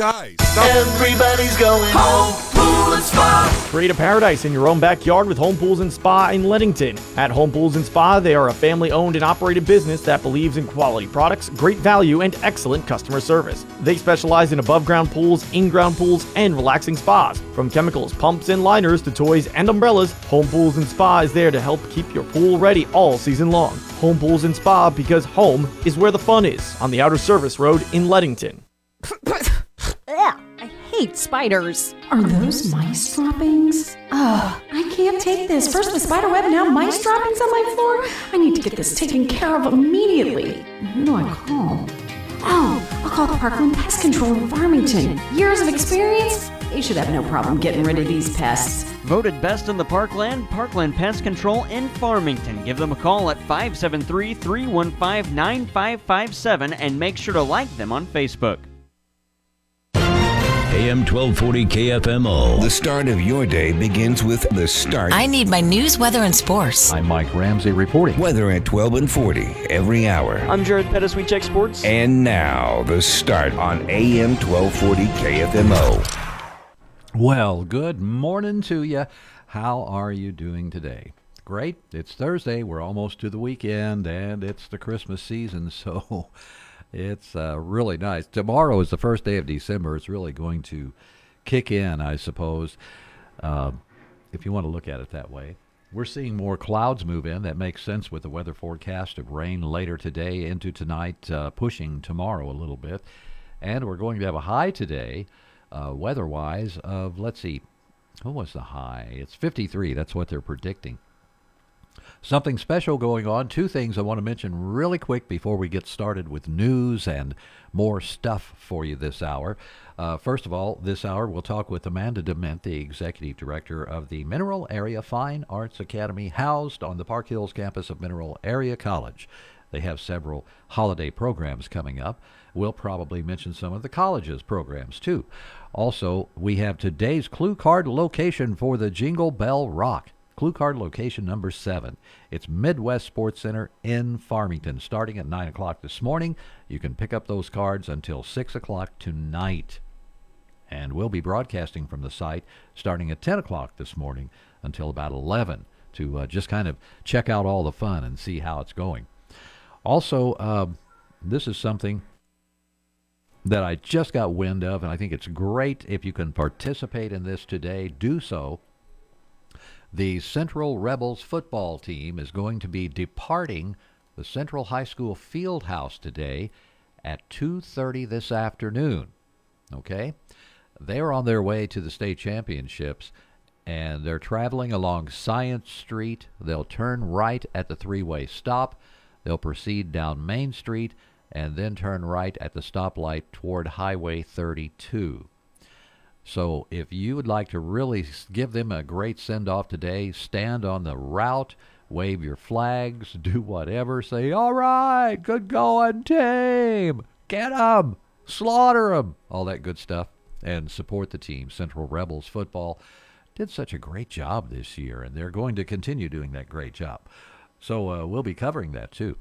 Guys, stop. Everybody's going home. Pool and spa. Create a paradise in your own backyard with Home Pools and Spa in Leadington. At Home Pools and Spa, they are a family owned and operated business that believes in quality products, great value, and excellent customer service. They specialize in above ground pools, in ground pools, and relaxing spas. From chemicals, pumps, and liners to toys and umbrellas, Home Pools and Spa is there to help keep your pool ready all season long. Home Pools and Spa because home is where the fun is on the Outer Service Road in Leadington. Ugh, I hate spiders. Are those mice droppings? Ugh, I can't take this. First the spider web, now mice droppings on my floor. I need to get this taken care of immediately. Who do I call? Oh, I'll call the Parkland Pest Control in Farmington. Years of experience? They should have no problem getting rid of these pests. Voted best in the Parkland, Parkland Pest Control in Farmington. Give them a call at 573 315 9557 and make sure to like them on Facebook. AM 1240 KFMO. The start of your day begins with the start. I need my news, weather, and sports. I'm Mike Ramsey reporting. Weather at 12 and 40 every hour. I'm Jared Pettis. We check sports. And now, the start on AM 1240 KFMO. Well, good morning to you. How are you doing today? Great. It's Thursday. We're almost to the weekend, and it's the Christmas season, so it's uh, really nice. Tomorrow is the first day of December. It's really going to kick in, I suppose, uh, if you want to look at it that way. We're seeing more clouds move in. That makes sense with the weather forecast of rain later today into tonight, uh, pushing tomorrow a little bit. And we're going to have a high today, uh, weather wise, of, let's see, what was the high? It's 53. That's what they're predicting. Something special going on. Two things I want to mention really quick before we get started with news and more stuff for you this hour. Uh, first of all, this hour we'll talk with Amanda Dement, the executive director of the Mineral Area Fine Arts Academy, housed on the Park Hills campus of Mineral Area College. They have several holiday programs coming up. We'll probably mention some of the college's programs too. Also, we have today's clue card location for the Jingle Bell Rock. Clue card location number seven. It's Midwest Sports Center in Farmington, starting at 9 o'clock this morning. You can pick up those cards until 6 o'clock tonight. And we'll be broadcasting from the site starting at 10 o'clock this morning until about 11 to uh, just kind of check out all the fun and see how it's going. Also, uh, this is something that I just got wind of, and I think it's great if you can participate in this today. Do so. The Central Rebels football team is going to be departing the Central High School field house today at 2:30 this afternoon. Okay? They're on their way to the state championships and they're traveling along Science Street. They'll turn right at the three-way stop. They'll proceed down Main Street and then turn right at the stoplight toward Highway 32. So if you would like to really give them a great send off today, stand on the route, wave your flags, do whatever, say, all right, good going, team, get 'em, slaughter 'em, all that good stuff, and support the team. Central Rebels football did such a great job this year, and they're going to continue doing that great job. So uh, we'll be covering that too.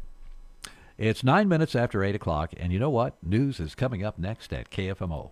It's nine minutes after 8 o'clock, and you know what? News is coming up next at KFMO.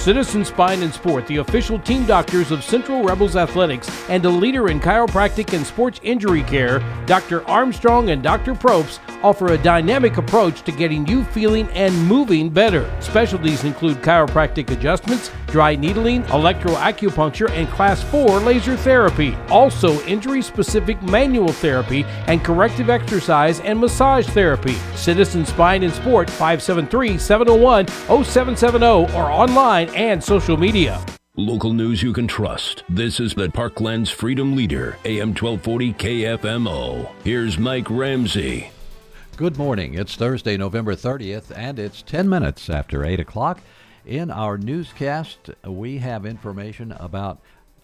Citizen Spine and Sport, the official team doctors of Central Rebels Athletics and a leader in chiropractic and sports injury care, Dr. Armstrong and Dr. Probst offer a dynamic approach to getting you feeling and moving better. Specialties include chiropractic adjustments, dry needling, electroacupuncture, and class 4 laser therapy. Also, injury specific manual therapy and corrective exercise and massage therapy. Citizen Spine and Sport 573 701 0770 or online and social media. Local news you can trust. This is the Parklands Freedom Leader, AM 1240 KFMO. Here's Mike Ramsey. Good morning. It's Thursday, November 30th, and it's 10 minutes after 8 o'clock. In our newscast, we have information about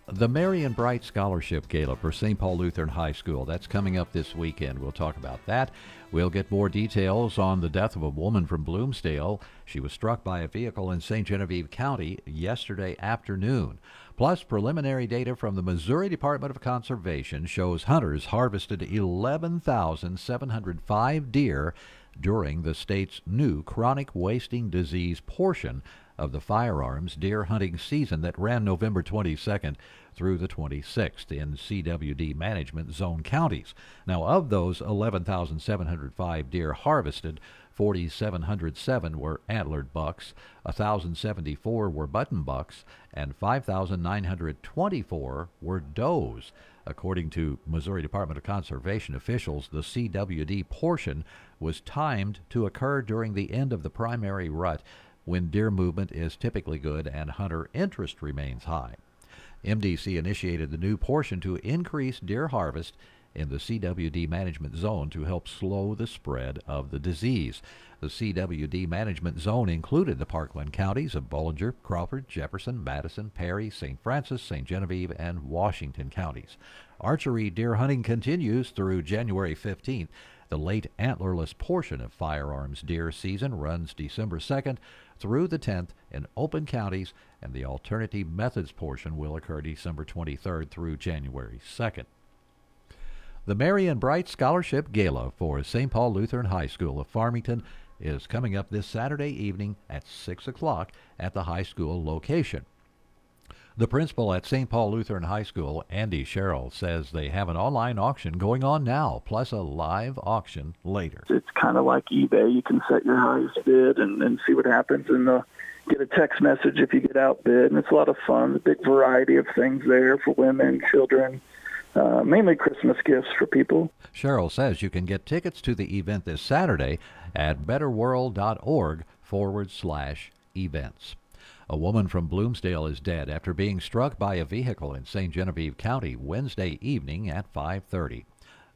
the Marion Bright Scholarship Gala for St. Paul Lutheran High School. That's coming up this weekend. We'll talk about that. We'll get more details on the death of a woman from Bloomsdale. She was struck by a vehicle in St. Genevieve County yesterday afternoon. Plus, preliminary data from the Missouri Department of Conservation shows hunters harvested 11,705 deer during the state's new chronic wasting disease portion of the firearms deer hunting season that ran November 22nd through the 26th in CWD management zone counties. Now, of those 11,705 deer harvested, 4,707 were antlered bucks, 1,074 were button bucks, and 5,924 were does. According to Missouri Department of Conservation officials, the CWD portion was timed to occur during the end of the primary rut when deer movement is typically good and hunter interest remains high. MDC initiated the new portion to increase deer harvest in the CWD management zone to help slow the spread of the disease. The CWD management zone included the Parkland counties of Bollinger, Crawford, Jefferson, Madison, Perry, St. Francis, St. Genevieve, and Washington counties. Archery deer hunting continues through January 15th. The late antlerless portion of firearms deer season runs December 2nd through the 10th in open counties, and the alternative methods portion will occur December 23rd through January 2nd. The Marion Bright Scholarship Gala for St. Paul Lutheran High School of Farmington is coming up this Saturday evening at 6 o'clock at the high school location. The principal at St. Paul Lutheran High School, Andy Sherrill, says they have an online auction going on now, plus a live auction later. It's kind of like eBay. You can set your highest bid and, and see what happens and uh, get a text message if you get outbid. And it's a lot of fun. A big variety of things there for women, children, uh, mainly Christmas gifts for people. Sherrill says you can get tickets to the event this Saturday at betterworld.org forward slash events. A woman from Bloomsdale is dead after being struck by a vehicle in St. Genevieve County Wednesday evening at 5:30.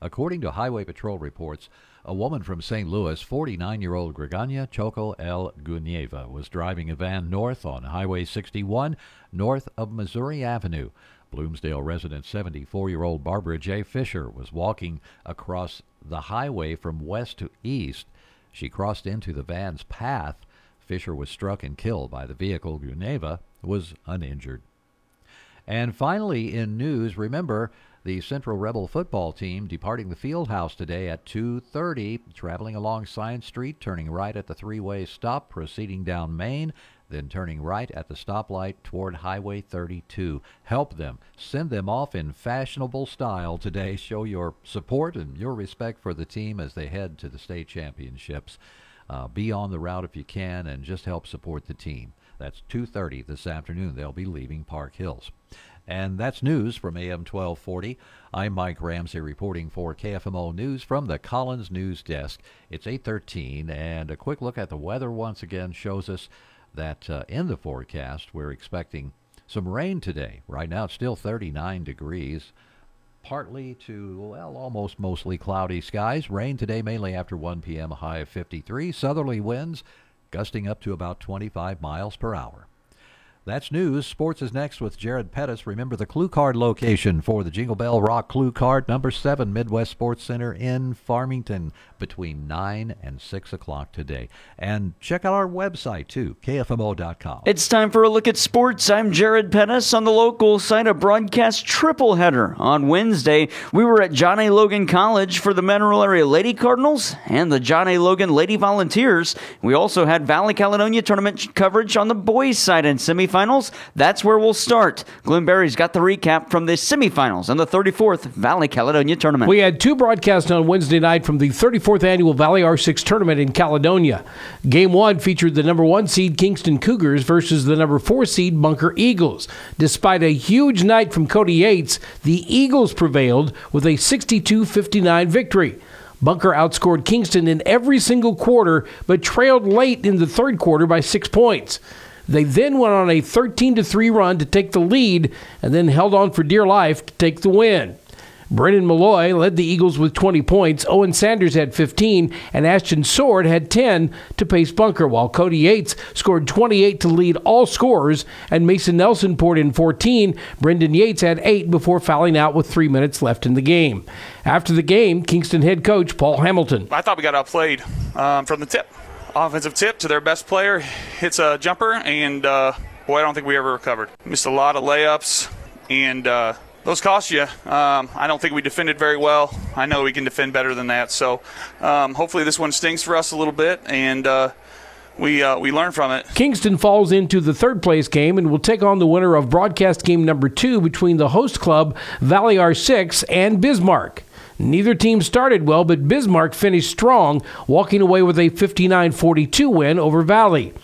According to Highway Patrol reports, a woman from St. Louis, 49-year-old Gregania Choco L. Gunieva, was driving a van north on Highway 61 north of Missouri Avenue. Bloomsdale resident 74-year-old Barbara J. Fisher was walking across the highway from west to east. She crossed into the van's path Fisher was struck and killed by the vehicle. Guneva was uninjured. And finally, in news, remember the Central Rebel football team departing the field house today at 2:30, traveling along Science Street, turning right at the three-way stop, proceeding down Main, then turning right at the stoplight toward Highway 32. Help them. Send them off in fashionable style today. Show your support and your respect for the team as they head to the state championships. Uh, be on the route if you can and just help support the team. That's 2:30 this afternoon. They'll be leaving Park Hills. And that's news from AM 1240. I'm Mike Ramsey reporting for KFMO News from the Collins News Desk. It's 8:13 and a quick look at the weather once again shows us that uh, in the forecast we're expecting some rain today. Right now it's still 39 degrees partly to, well, almost mostly cloudy skies. Rain today mainly after 1 p.m., a high of 53. Southerly winds gusting up to about 25 miles per hour. That's news. Sports is next with Jared Pettis. Remember the clue card location for the Jingle Bell Rock Clue Card, number 7 Midwest Sports Center in Farmington between 9 and 6 o'clock today. And check out our website too, kfmo.com. It's time for a look at sports. I'm Jared Pettis on the local site of broadcast triple header. On Wednesday, we were at John A. Logan College for the Mineral Area Lady Cardinals and the John A. Logan Lady Volunteers. We also had Valley Caledonia tournament coverage on the boys' side in semifinals semifinals. That's where we'll start. Glenn Berry's got the recap from the semifinals and the 34th Valley Caledonia tournament. We had two broadcasts on Wednesday night from the 34th annual Valley R6 tournament in Caledonia. Game one featured the number one seed Kingston Cougars versus the number four seed Bunker Eagles. Despite a huge night from Cody Yates, the Eagles prevailed with a 62 59 victory. Bunker outscored Kingston in every single quarter, but trailed late in the third quarter by six points. They then went on a 13 to 3 run to take the lead and then held on for dear life to take the win. Brennan Malloy led the Eagles with 20 points. Owen Sanders had 15, and Ashton Sword had 10 to pace Bunker, while Cody Yates scored 28 to lead all scorers, and Mason Nelson poured in 14. Brendan Yates had 8 before fouling out with three minutes left in the game. After the game, Kingston head coach Paul Hamilton. I thought we got outplayed um, from the tip. Offensive tip to their best player hits a jumper, and uh, boy, I don't think we ever recovered. Missed a lot of layups, and uh, those cost you. Um, I don't think we defended very well. I know we can defend better than that. So um, hopefully this one stings for us a little bit, and uh, we uh, we learn from it. Kingston falls into the third place game and will take on the winner of broadcast game number two between the host club Valley R6 and Bismarck. Neither team started well, but Bismarck finished strong, walking away with a 59 42 win over Valley.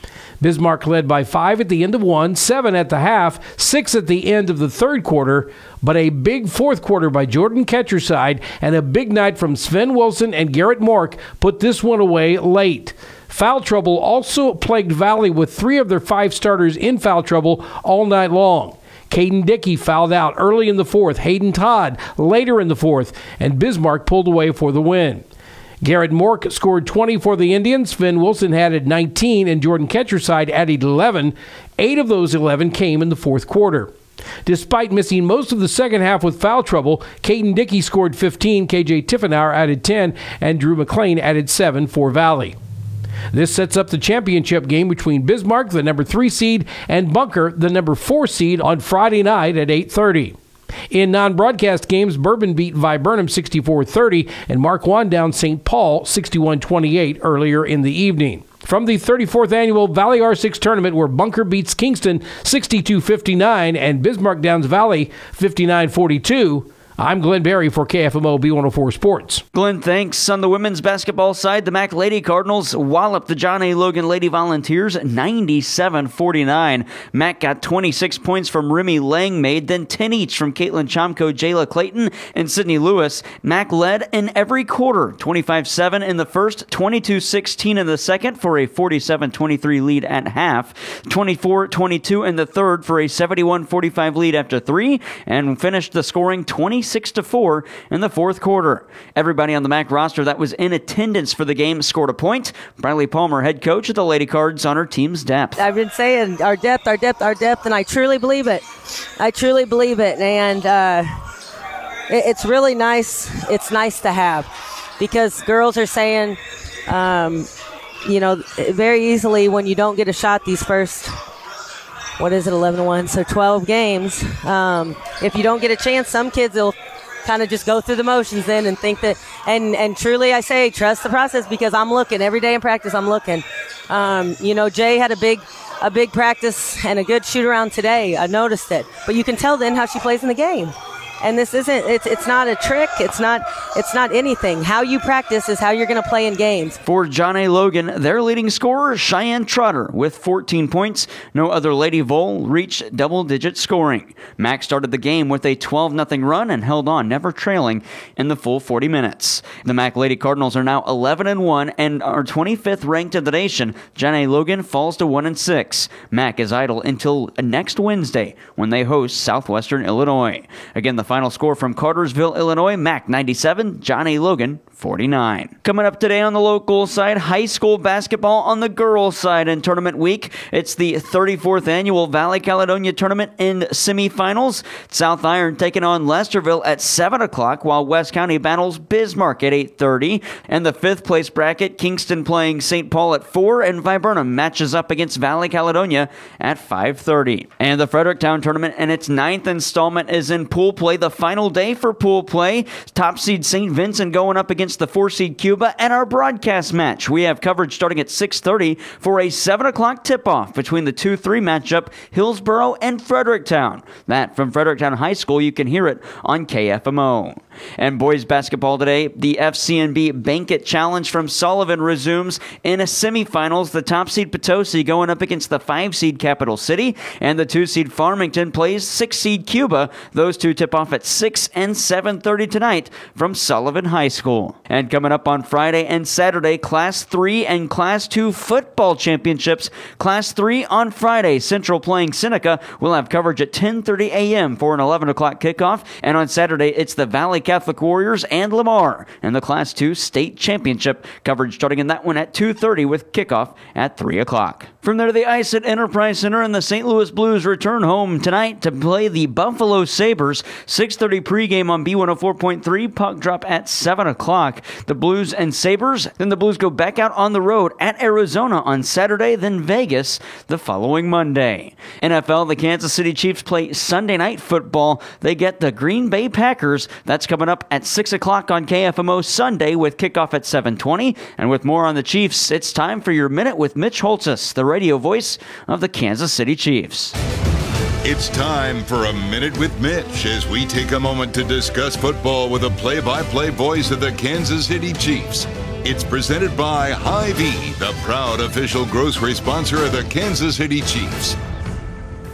Bismarck led by five at the end of one, seven at the half, six at the end of the third quarter, but a big fourth quarter by Jordan Ketcherside and a big night from Sven Wilson and Garrett Mork put this one away late. Foul trouble also plagued Valley with three of their five starters in foul trouble all night long. Caden Dickey fouled out early in the fourth, Hayden Todd later in the fourth, and Bismarck pulled away for the win. Garrett Mork scored 20 for the Indians. Finn Wilson added 19, and Jordan Ketcherside added 11. Eight of those 11 came in the fourth quarter. Despite missing most of the second half with foul trouble, Caden Dickey scored 15, KJ Tiffenauer added 10, and Drew McLean added 7 for Valley. This sets up the championship game between Bismarck, the number 3 seed, and Bunker, the number 4 seed on Friday night at 8:30. In non-broadcast games, Bourbon beat Viburnum 64-30 and Marquand down St. Paul 61-28 earlier in the evening. From the 34th annual Valley R6 tournament where Bunker beats Kingston 62-59 and Bismarck downs Valley 59-42, I'm Glenn Barry for KFMO B104 Sports. Glenn, thanks. On the women's basketball side, the Mac Lady Cardinals walloped the John A. Logan Lady Volunteers 97 49. Mac got 26 points from Remy Langmaid, then 10 each from Caitlin Chomko, Jayla Clayton, and Sydney Lewis. Mac led in every quarter 25 7 in the first, 22 16 in the second for a 47 23 lead at half, 24 22 in the third for a 71 45 lead after three, and finished the scoring 20. 26 to 4 in the fourth quarter. Everybody on the MAC roster that was in attendance for the game scored a point. Briley Palmer, head coach of the Lady Cards, on her team's depth. I've been saying our depth, our depth, our depth, and I truly believe it. I truly believe it, and uh, it, it's really nice. It's nice to have because girls are saying, um, you know, very easily when you don't get a shot these first what is it, 11 1? So 12 games. Um, if you don't get a chance, some kids will kind of just go through the motions then and think that, and, and truly I say, trust the process because I'm looking every day in practice, I'm looking. Um, you know, Jay had a big, a big practice and a good shoot around today. I noticed it. But you can tell then how she plays in the game and this isn't it's it's not a trick. It's not it's not anything. How you practice is how you're going to play in games. For john a logan their leading scorer cheyenne trotter with 14 points. No other lady vole reached double digit scoring. Mac started the game with a 12-0 run and held on never trailing in the full 40 minutes. The mac lady cardinals are now 11 and 1 and are 25th ranked in the nation. John a logan falls to 1 and 6 mac is idle until next wednesday when they host southwestern illinois. Again the final score from Carterville, Illinois, Mac 97, John A. Logan 49. Coming up today on the local side, high school basketball on the girls' side in tournament week. It's the 34th annual Valley Caledonia tournament in semifinals. South Iron taking on Lesterville at 7 o'clock, while West County battles Bismarck at 8.30. And the fifth place bracket, Kingston playing St. Paul at 4, and Viburnum matches up against Valley Caledonia at 5.30. And the Fredericktown tournament and its ninth installment is in pool play, the final day for pool play. Top seed St. Vincent going up against against the four seed Cuba and our broadcast match. We have coverage starting at 6:30 for a 7 o'clock tip-off between the 2-3 matchup Hillsboro and Fredericktown. That from Fredericktown High School. You can hear it on KFMO. And boys basketball today, the FCNB Banquet Challenge from Sullivan resumes in a semifinals. The top seed Potosi going up against the five seed Capital City, and the two seed Farmington plays six seed Cuba. Those two tip off at 6 and 7:30 tonight from Sullivan High School. And coming up on Friday and Saturday, Class 3 and Class 2 football championships. Class 3 on Friday, Central playing Seneca. We'll have coverage at 10:30 a.m. for an 11 o'clock kickoff. And on Saturday, it's the Valle Catholic Warriors and Lamar and the Class 2 state championship. Coverage starting in that one at 2:30 with kickoff at 3 o'clock. From there, the ice at Enterprise Center and the St. Louis Blues return home tonight to play the Buffalo Sabres. 6:30 pregame on B104.3. Puck drop at 7 o'clock. The Blues and Sabres. Then the Blues go back out on the road at Arizona on Saturday, then Vegas the following Monday. NFL, the Kansas City Chiefs play Sunday night football. They get the Green Bay Packers. That's coming up at 6 o'clock on KFMO Sunday with kickoff at 720. And with more on the Chiefs, it's time for your Minute with Mitch Holthus, the radio voice of the Kansas City Chiefs. It's time for a Minute with Mitch as we take a moment to discuss football with a play by play voice of the Kansas City Chiefs. It's presented by Hy-Vee, the proud official grocery sponsor of the Kansas City Chiefs.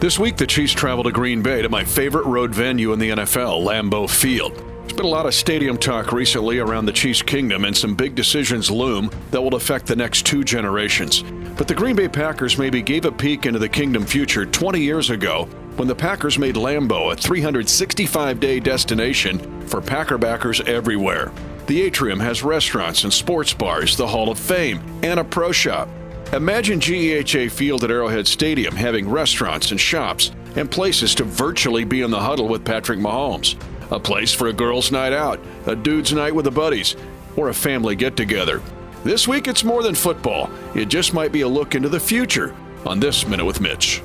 This week, the Chiefs travel to Green Bay to my favorite road venue in the NFL, Lambeau Field. There's been a lot of stadium talk recently around the Chiefs' kingdom, and some big decisions loom that will affect the next two generations. But the Green Bay Packers maybe gave a peek into the kingdom future 20 years ago when the Packers made Lambeau a 365 day destination for Packer backers everywhere. The atrium has restaurants and sports bars, the Hall of Fame, and a pro shop. Imagine GEHA Field at Arrowhead Stadium having restaurants and shops and places to virtually be in the huddle with Patrick Mahomes. A place for a girls' night out, a dude's night with the buddies, or a family get together. This week it's more than football, it just might be a look into the future on This Minute with Mitch.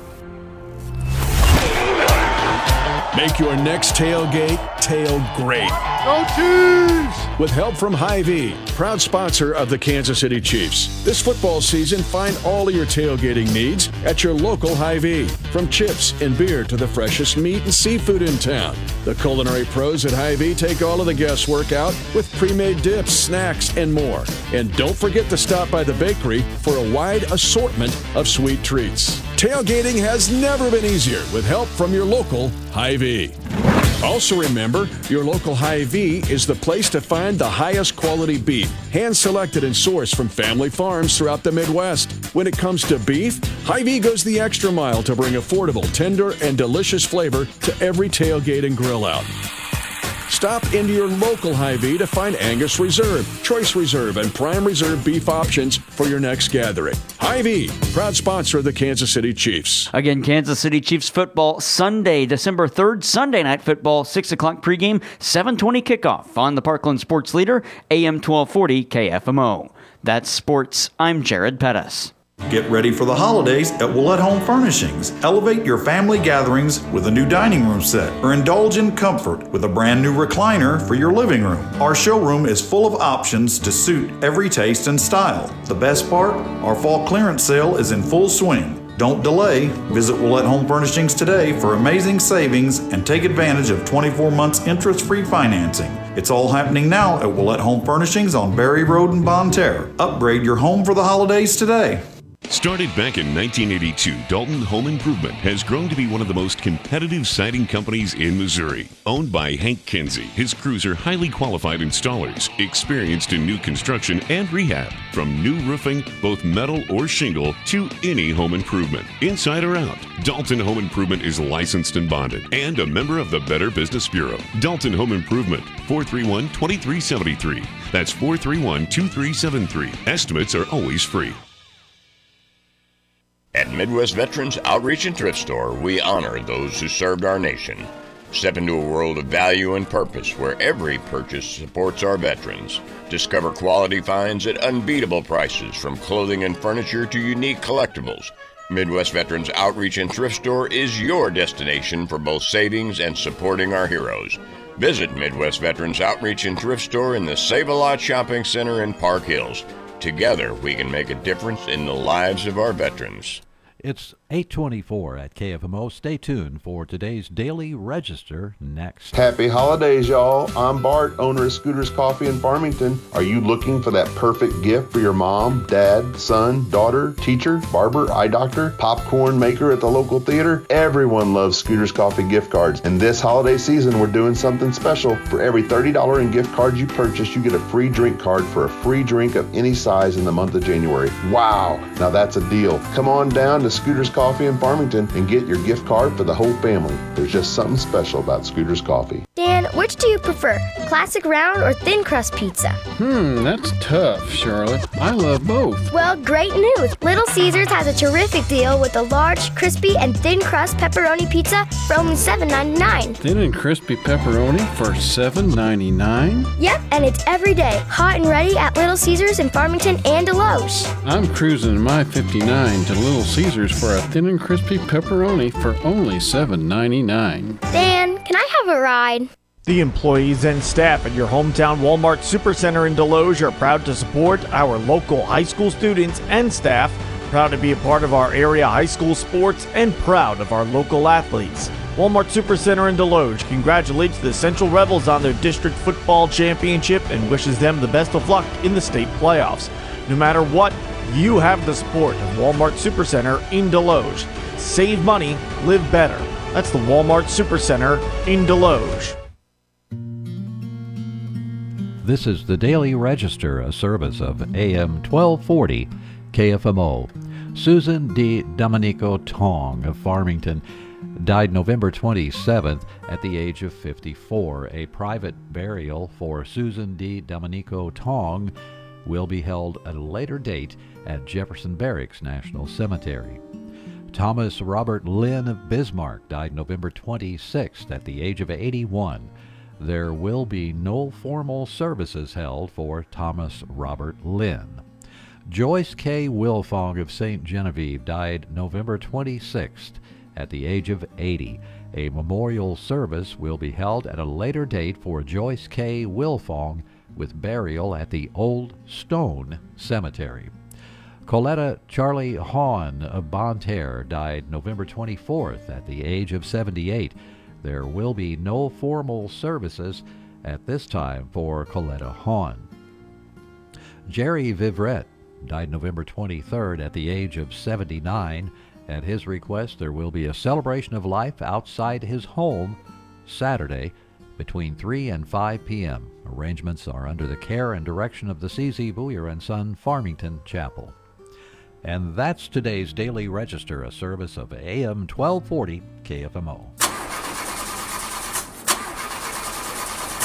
Make your next tailgate tail great. Go Chiefs! With help from Hy-Vee, proud sponsor of the Kansas City Chiefs. This football season, find all of your tailgating needs at your local Hy-Vee. From chips and beer to the freshest meat and seafood in town. The culinary pros at Hy-Vee take all of the guesswork out with pre-made dips, snacks, and more. And don't forget to stop by the bakery for a wide assortment of sweet treats. Tailgating has never been easier with help from your local Hy-Vee. Also remember, your local Hy-Vee is the place to find the highest quality beef, hand selected and sourced from family farms throughout the Midwest. When it comes to beef, Hy-Vee goes the extra mile to bring affordable, tender, and delicious flavor to every tailgate and grill out. Stop into your local Hy-Vee to find Angus Reserve, Choice Reserve, and Prime Reserve beef options for your next gathering. Hy-Vee, proud sponsor of the Kansas City Chiefs. Again, Kansas City Chiefs football Sunday, December 3rd, Sunday night football, 6 o'clock pregame, 720 kickoff on the Parkland Sports Leader, AM 1240 KFMO. That's sports. I'm Jared Pettis. Get ready for the holidays at Willett Home Furnishings. Elevate your family gatherings with a new dining room set or indulge in comfort with a brand new recliner for your living room. Our showroom is full of options to suit every taste and style. The best part? Our fall clearance sale is in full swing. Don't delay. Visit Willett Home Furnishings today for amazing savings and take advantage of 24 months interest free financing. It's all happening now at Willett Home Furnishings on Berry Road in Bonne Terre. Upgrade your home for the holidays today. Started back in 1982, Dalton Home Improvement has grown to be one of the most competitive siding companies in Missouri. Owned by Hank Kinsey, his crews are highly qualified installers, experienced in new construction and rehab, from new roofing, both metal or shingle, to any home improvement. Inside or out, Dalton Home Improvement is licensed and bonded and a member of the Better Business Bureau. Dalton Home Improvement, 431 2373. That's 431 2373. Estimates are always free. At Midwest Veterans Outreach and Thrift Store, we honor those who served our nation. Step into a world of value and purpose where every purchase supports our veterans. Discover quality finds at unbeatable prices from clothing and furniture to unique collectibles. Midwest Veterans Outreach and Thrift Store is your destination for both savings and supporting our heroes. Visit Midwest Veterans Outreach and Thrift Store in the Save a Lot Shopping Center in Park Hills. Together, we can make a difference in the lives of our veterans. It's 824 at KFMO. Stay tuned for today's Daily Register next. Happy holidays, y'all. I'm Bart, owner of Scooters Coffee in Farmington. Are you looking for that perfect gift for your mom, dad, son, daughter, teacher, barber, eye doctor, popcorn maker at the local theater? Everyone loves Scooters Coffee gift cards. And this holiday season, we're doing something special. For every $30 in gift cards you purchase, you get a free drink card for a free drink of any size in the month of January. Wow, now that's a deal. Come on down to Scooters Coffee in Farmington and get your gift card for the whole family. There's just something special about Scooters Coffee. Dan, which do you prefer, classic round or thin crust pizza? Hmm, that's tough, Charlotte. I love both. Well, great news! Little Caesars has a terrific deal with a large, crispy, and thin crust pepperoni pizza for only $7.99. Thin and crispy pepperoni for $7.99? Yep, and it's every day, hot and ready at Little Caesars in Farmington and Desloge. I'm cruising in my 59 to Little Caesars for a thin and crispy pepperoni for only $7.99. Dan, can I have a ride? The employees and staff at your hometown Walmart Supercenter in Desloge are proud to support our local high school students and staff, proud to be a part of our area high school sports, and proud of our local athletes. Walmart Supercenter in Desloge congratulates the Central Rebels on their district football championship and wishes them the best of luck in the state playoffs. No matter what, you have the support of Walmart Supercenter in Desloge. Save money, live better. That's the Walmart Supercenter in Desloge. This is the Daily Register, a service of AM 1240 KFMO. Susan D. Domenico Tong of Farmington died November 27th at the age of 54. A private burial for Susan D. Domenico Tong will be held at a later date at Jefferson Barracks National Cemetery. Thomas Robert Lynn of Bismarck died November 26th at the age of 81. There will be no formal services held for Thomas Robert Lynn. Joyce K. Wilfong of St. Genevieve died November 26th at the age of 80. A memorial service will be held at a later date for Joyce K. Wilfong with burial at the Old Stone Cemetery. Coletta Charlie Hahn of Bonne Terre died November 24th at the age of 78. There will be no formal services at this time for Coletta Hahn. Jerry Vivret died November 23rd at the age of 79. At his request, there will be a celebration of life outside his home Saturday between 3 and 5 p.m. Arrangements are under the care and direction of the CZ Boyer and Son Farmington Chapel. And that's today's Daily Register, a service of AM 1240 KFMO.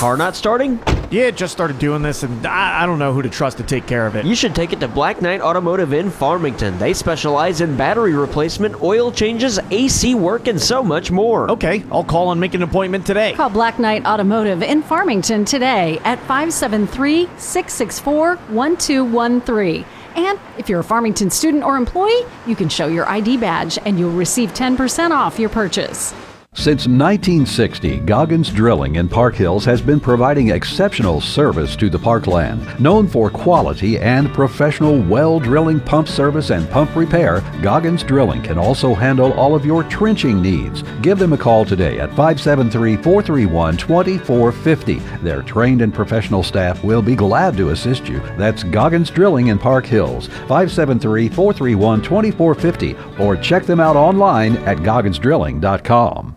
Car not starting? Yeah, it just started doing this, and I, I don't know who to trust to take care of it. You should take it to Black Knight Automotive in Farmington. They specialize in battery replacement, oil changes, AC work, and so much more. Okay, I'll call and make an appointment today. Call Black Knight Automotive in Farmington today at 573 664 1213. And if you're a Farmington student or employee, you can show your ID badge and you'll receive 10% off your purchase. Since 1960, Goggins Drilling in Park Hills has been providing exceptional service to the parkland. Known for quality and professional well drilling pump service and pump repair, Goggins Drilling can also handle all of your trenching needs. Give them a call today at 573 431 2450. Their trained and professional staff will be glad to assist you. That's Goggins Drilling in Park Hills, 573 431 2450, or check them out online at gogginsdrilling.com.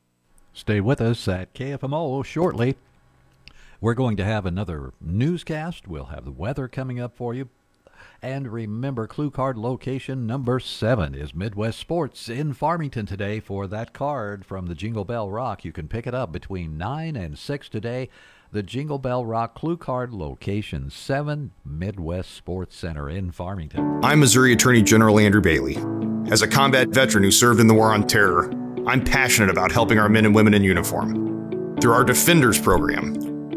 Stay with us at KFMO shortly. We're going to have another newscast. We'll have the weather coming up for you. And remember, clue card location number seven is Midwest Sports in Farmington today for that card from the Jingle Bell Rock. You can pick it up between 9 and 6 today. The Jingle Bell Rock Clue Card Location 7, Midwest Sports Center in Farmington. I'm Missouri Attorney General Andrew Bailey. As a combat veteran who served in the War on Terror, I'm passionate about helping our men and women in uniform. Through our Defenders program,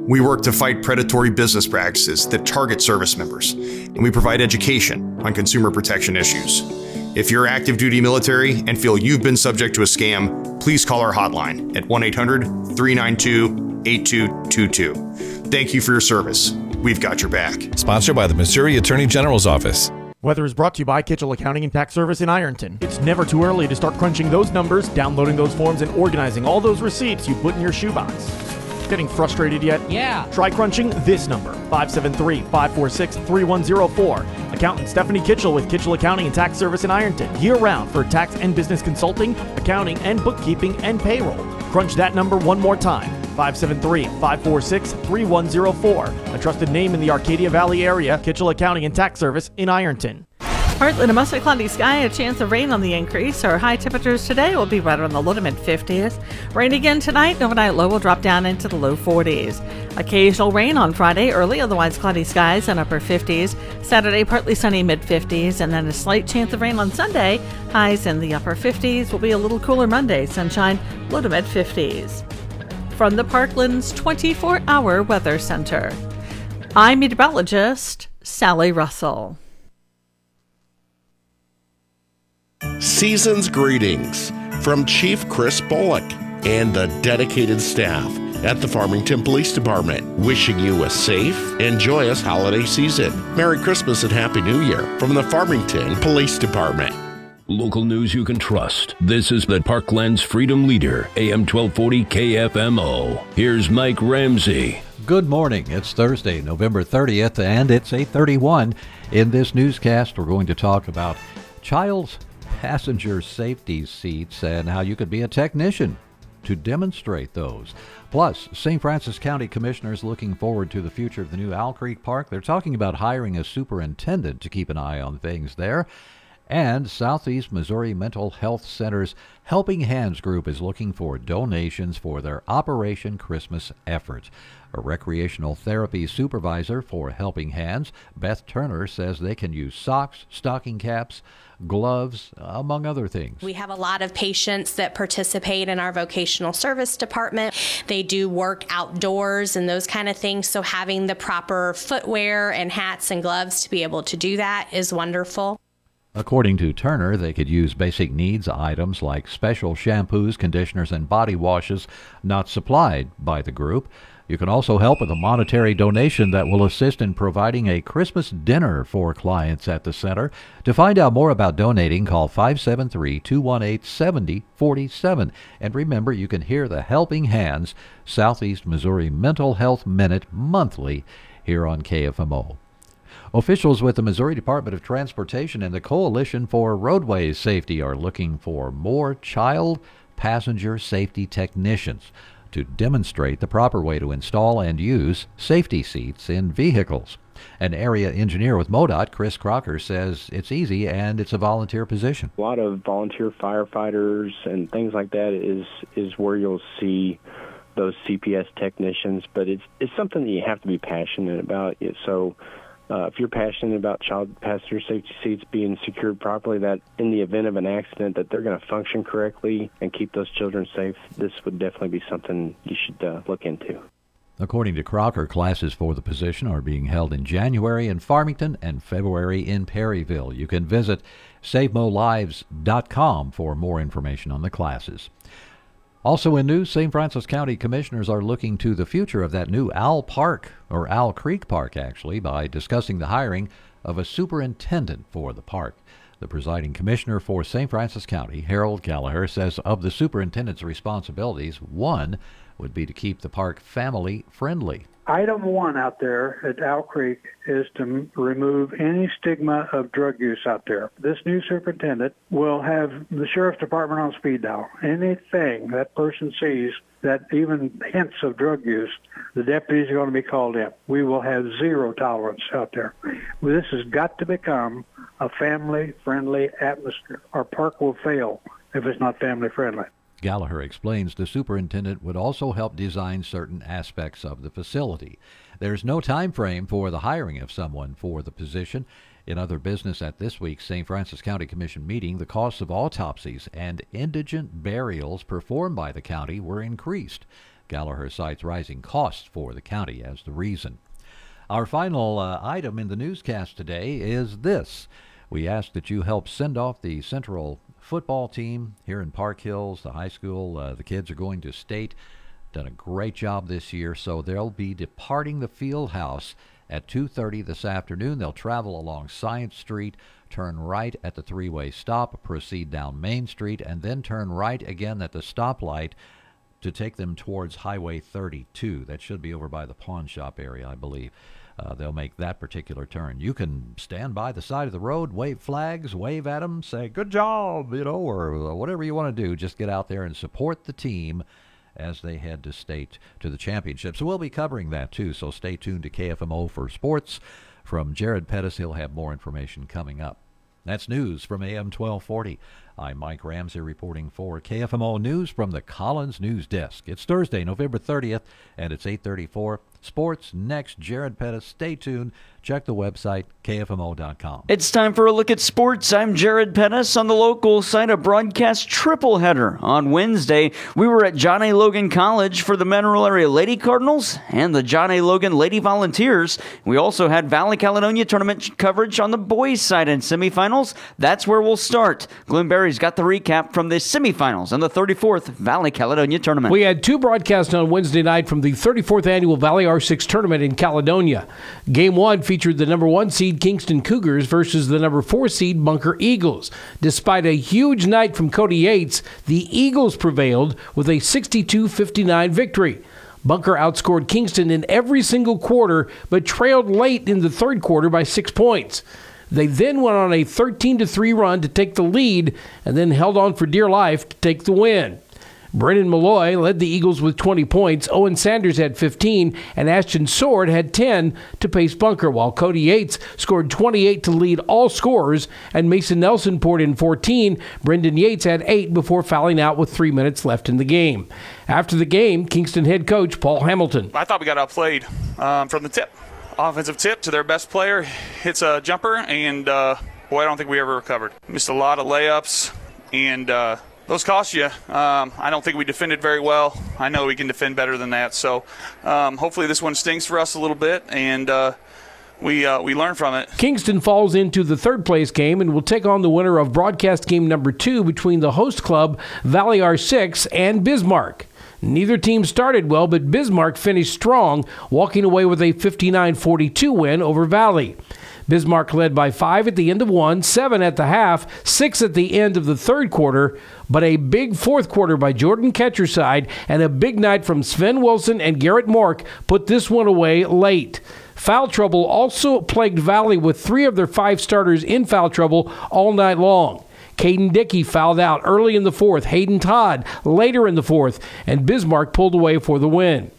we work to fight predatory business practices that target service members, and we provide education on consumer protection issues. If you're active duty military and feel you've been subject to a scam, please call our hotline at 1 800 392 8222. Thank you for your service. We've got your back. Sponsored by the Missouri Attorney General's Office. Weather is brought to you by Kitchell Accounting and Tax Service in Ironton. It's never too early to start crunching those numbers, downloading those forms, and organizing all those receipts you put in your shoebox. Getting frustrated yet? Yeah. Try crunching this number 573 546 3104. Accountant Stephanie Kitchell with Kitchell Accounting and Tax Service in Ironton. Year round for tax and business consulting, accounting, and bookkeeping and payroll. Crunch that number one more time 573 546 3104. A trusted name in the Arcadia Valley area, Kitchell Accounting and Tax Service in Ironton. Partly to mostly cloudy sky, a chance of rain on the increase. Our high temperatures today will be right around the low to mid 50s. Rain again tonight, overnight low will drop down into the low 40s. Occasional rain on Friday, early, otherwise cloudy skies and upper 50s. Saturday, partly sunny mid 50s, and then a slight chance of rain on Sunday. Highs in the upper 50s will be a little cooler Monday, sunshine low to mid 50s. From the Parklands 24 hour Weather Center, I'm meteorologist Sally Russell. Season's greetings from Chief Chris Bullock and the dedicated staff at the Farmington Police Department, wishing you a safe and joyous holiday season. Merry Christmas and Happy New Year from the Farmington Police Department. Local news you can trust. This is the Parklands Freedom Leader, AM 1240 KFMO. Here's Mike Ramsey. Good morning. It's Thursday, November 30th, and it's 8:31. In this newscast, we're going to talk about child's passenger safety seats and how you could be a technician to demonstrate those. Plus, St. Francis County commissioners looking forward to the future of the new Owl Creek Park. They're talking about hiring a superintendent to keep an eye on things there. And Southeast Missouri Mental Health Center's Helping Hands group is looking for donations for their Operation Christmas efforts. A recreational therapy supervisor for Helping Hands, Beth Turner, says they can use socks, stocking caps, gloves, among other things. We have a lot of patients that participate in our vocational service department. They do work outdoors and those kind of things. So having the proper footwear and hats and gloves to be able to do that is wonderful. According to Turner, they could use basic needs items like special shampoos, conditioners, and body washes not supplied by the group. You can also help with a monetary donation that will assist in providing a Christmas dinner for clients at the center. To find out more about donating, call 573 218 7047. And remember, you can hear the Helping Hands Southeast Missouri Mental Health Minute monthly here on KFMO. Officials with the Missouri Department of Transportation and the Coalition for Roadway Safety are looking for more child passenger safety technicians to demonstrate the proper way to install and use safety seats in vehicles. An area engineer with MoDOT, Chris Crocker, says it's easy and it's a volunteer position. A lot of volunteer firefighters and things like that is is where you'll see those CPS technicians, but it's it's something that you have to be passionate about. So uh, if you're passionate about child passenger safety seats being secured properly, that in the event of an accident, that they're going to function correctly and keep those children safe, this would definitely be something you should uh, look into. According to Crocker, classes for the position are being held in January in Farmington and February in Perryville. You can visit SaveMoLives.com for more information on the classes. Also in news, St. Francis County commissioners are looking to the future of that new Owl Park, or Owl Creek Park actually, by discussing the hiring of a superintendent for the park. The presiding commissioner for St. Francis County, Harold Gallaher, says of the superintendent's responsibilities, one would be to keep the park family friendly. Item one out there at Owl Creek is to remove any stigma of drug use out there. This new superintendent will have the sheriff's department on speed dial. Anything that person sees that even hints of drug use, the deputies are going to be called in. We will have zero tolerance out there. This has got to become a family-friendly atmosphere. Our park will fail if it's not family-friendly. Gallaher explains the superintendent would also help design certain aspects of the facility. There's no time frame for the hiring of someone for the position. In other business at this week's St. Francis County Commission meeting, the costs of autopsies and indigent burials performed by the county were increased. Gallaher cites rising costs for the county as the reason. Our final uh, item in the newscast today is this. We ask that you help send off the Central football team here in Park Hills, the high school. Uh, the kids are going to state. Done a great job this year, so they'll be departing the field house at 2:30 this afternoon. They'll travel along Science Street, turn right at the three-way stop, proceed down Main Street, and then turn right again at the stoplight to take them towards Highway 32. That should be over by the pawn shop area, I believe. Uh, they'll make that particular turn. You can stand by the side of the road, wave flags, wave at them, say "Good job," you know, or whatever you want to do. Just get out there and support the team as they head to state to the championship. So we'll be covering that too. So stay tuned to KFMO for sports. From Jared Pettis, he'll have more information coming up. That's news from AM 1240. I'm Mike Ramsey reporting for KFMO News from the Collins News Desk. It's Thursday, November 30th, and it's 834. Sports next. Jared Pettis. Stay tuned. Check the website, kfmo.com. It's time for a look at sports. I'm Jared Pettis on the local site of broadcast triple header. On Wednesday, we were at John A. Logan College for the Mineral Area Lady Cardinals and the John A. Logan Lady Volunteers. We also had Valley Caledonia tournament coverage on the boys' side in semifinals. That's where we'll start. Glenn Barry's got the recap from the semifinals and the 34th Valley Caledonia tournament. We had two broadcasts on Wednesday night from the 34th annual Valley R6 tournament in Caledonia. Game one featured the number one seed Kingston Cougars versus the number four seed Bunker Eagles. Despite a huge night from Cody Yates, the Eagles prevailed with a 62 59 victory. Bunker outscored Kingston in every single quarter, but trailed late in the third quarter by six points. They then went on a 13 3 run to take the lead and then held on for dear life to take the win. Brennan Malloy led the Eagles with 20 points. Owen Sanders had 15, and Ashton Sword had 10 to pace Bunker, while Cody Yates scored 28 to lead all scorers, and Mason Nelson poured in 14. Brendan Yates had 8 before fouling out with three minutes left in the game. After the game, Kingston head coach Paul Hamilton. I thought we got outplayed um, from the tip. Offensive tip to their best player hits a jumper, and uh, boy, I don't think we ever recovered. Missed a lot of layups, and uh, those cost you. Um, I don't think we defended very well. I know we can defend better than that. So um, hopefully this one stings for us a little bit, and uh, we uh, we learn from it. Kingston falls into the third place game and will take on the winner of broadcast game number two between the host club Valley R6 and Bismarck. Neither team started well, but Bismarck finished strong, walking away with a 59 42 win over Valley. Bismarck led by five at the end of one, seven at the half, six at the end of the third quarter, but a big fourth quarter by Jordan Ketcherside and a big night from Sven Wilson and Garrett Mork put this one away late. Foul trouble also plagued Valley with three of their five starters in foul trouble all night long. Caden Dickey fouled out early in the fourth, Hayden Todd later in the fourth, and Bismarck pulled away for the win.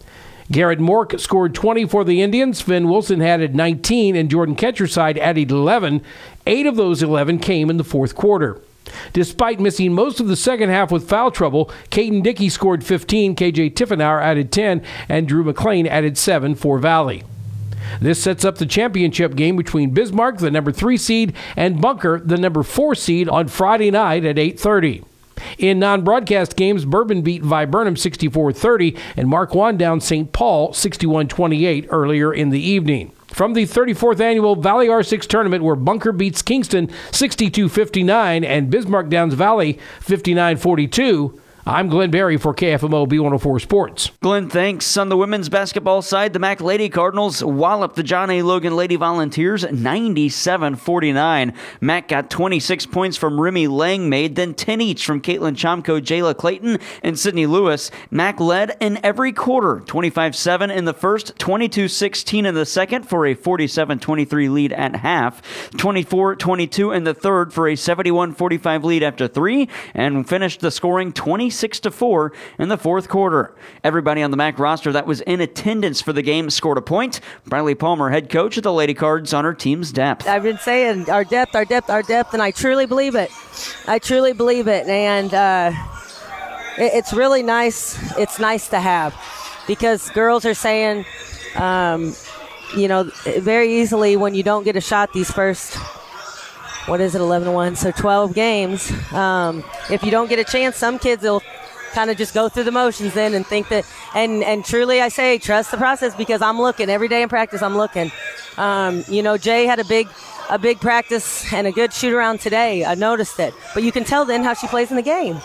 Garrett Mork scored 20 for the Indians. Finn Wilson added 19, and Jordan Ketcherside added 11. Eight of those 11 came in the fourth quarter. Despite missing most of the second half with foul trouble, Caden Dickey scored 15, KJ Tiffenauer added 10, and Drew McLean added 7 for Valley. This sets up the championship game between Bismarck, the number 3 seed, and Bunker, the number 4 seed on Friday night at 8:30. In non broadcast games, Bourbon beat Viburnum 64 30 and Marquand down St. Paul 61 28 earlier in the evening. From the 34th annual Valley R6 tournament, where Bunker beats Kingston 62 59 and Bismarck Downs Valley 59 42. I'm Glenn Barry for KFMO B104 Sports. Glenn, thanks. On the women's basketball side, the Mac Lady Cardinals walloped the John A. Logan Lady Volunteers 97 49. Mac got 26 points from Remy Langmaid, then 10 each from Caitlin Chomko, Jayla Clayton, and Sydney Lewis. Mac led in every quarter 25 7 in the first, 22 16 in the second for a 47 23 lead at half, 24 22 in the third for a 71 45 lead after three, and finished the scoring 20 26 to 4 in the fourth quarter. Everybody on the MAC roster that was in attendance for the game scored a point. Briley Palmer, head coach of the Lady Cards, on her team's depth. I've been saying our depth, our depth, our depth, and I truly believe it. I truly believe it. And uh, it, it's really nice. It's nice to have because girls are saying, um, you know, very easily when you don't get a shot these first what is it 11 1? so 12 games. Um, if you don't get a chance some kids will kind of just go through the motions then and think that and and truly i say trust the process because i'm looking. Every day in practice i'm looking. Um, you know jay had a big a big practice and a good shoot around today. I noticed it. But you can tell then how she plays in the game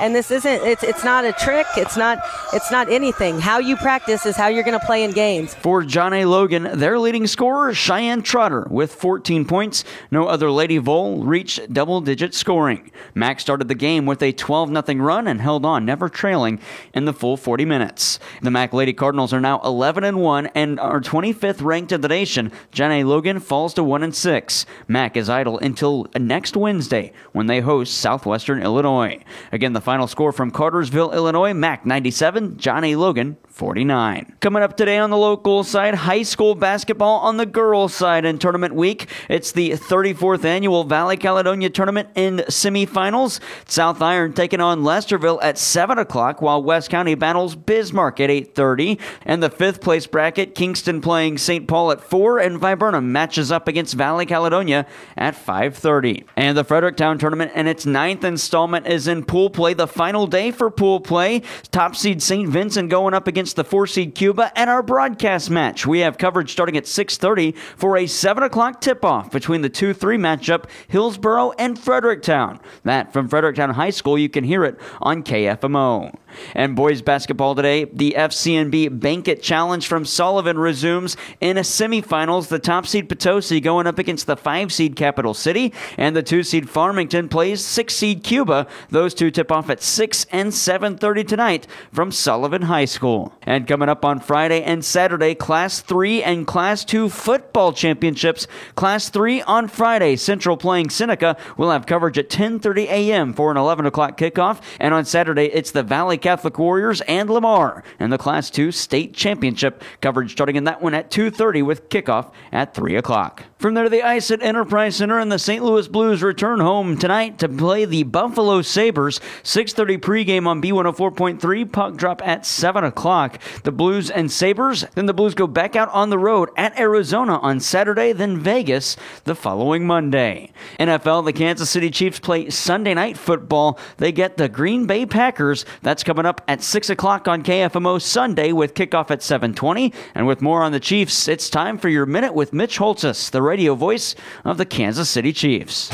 and this isn't it's it's not a trick it's not it's not anything how you practice is how you're going to play in games For John A. Logan, their leading scorer, Cheyenne Trotter, with 14 points. No other Lady Vole reached double digit scoring. Mac started the game with a 12 0 run and held on, never trailing in the full 40 minutes. The Mac Lady Cardinals are now 11 and 1 and are 25th ranked in the nation. John A. Logan falls to 1 and 6. Mac is idle until next Wednesday when they host Southwestern Illinois. Again, the final score from Carterville, Illinois, Mac 97, John A. Logan 49. Coming up today on the local side, high school basketball on the girls' side in tournament week. It's the 34th annual Valley Caledonia tournament in semifinals. South Iron taking on Lesterville at 7 o'clock, while West County battles Bismarck at 8.30. And the fifth place bracket, Kingston playing St. Paul at 4, and Viburnum matches up against Valley Caledonia at 5.30. And the Fredericktown tournament and its ninth installment is in pool play. The final day for pool play. Top seed St. Vincent going up against the four seed Cuba and our broadcast match. We have coverage starting at 6:30 for a 7 o'clock tip-off between the 2-3 matchup, Hillsboro and Fredericktown. That from Fredericktown High School, you can hear it on KFMO. And boys basketball today, the FCNB Banquet Challenge from Sullivan resumes in a semifinals. The top seed Potosi going up against the five seed Capital City, and the two seed Farmington plays six seed Cuba. Those two tip off at 6 and 7:30 tonight from Sullivan High School. And coming up on Friday and Saturday, Class 3 and Class 2 football championships. Class 3 on Friday, Central playing Seneca. We'll have coverage at 10:30 a.m. for an 11 o'clock kickoff, and on Saturday it's the Valley Catholic Warriors and Lamar in the Class 2 state championship. Coverage starting in that one at 2:30 with kickoff at 3 o'clock. From there, the ice at Enterprise Center and the St. Louis Blues return home tonight to play the Buffalo Sabres. 6:30 pregame on B104.3. Puck drop at 7 o'clock. The Blues and Sabres. Then the Blues go back out on the road at Arizona on Saturday, then Vegas the following Monday. NFL, the Kansas City Chiefs play Sunday night football. They get the Green Bay Packers. That's coming up at 6 o'clock on KFMO Sunday with kickoff at 7:20. And with more on the Chiefs, it's time for your minute with Mitch Holthus, the radio voice of the Kansas City Chiefs.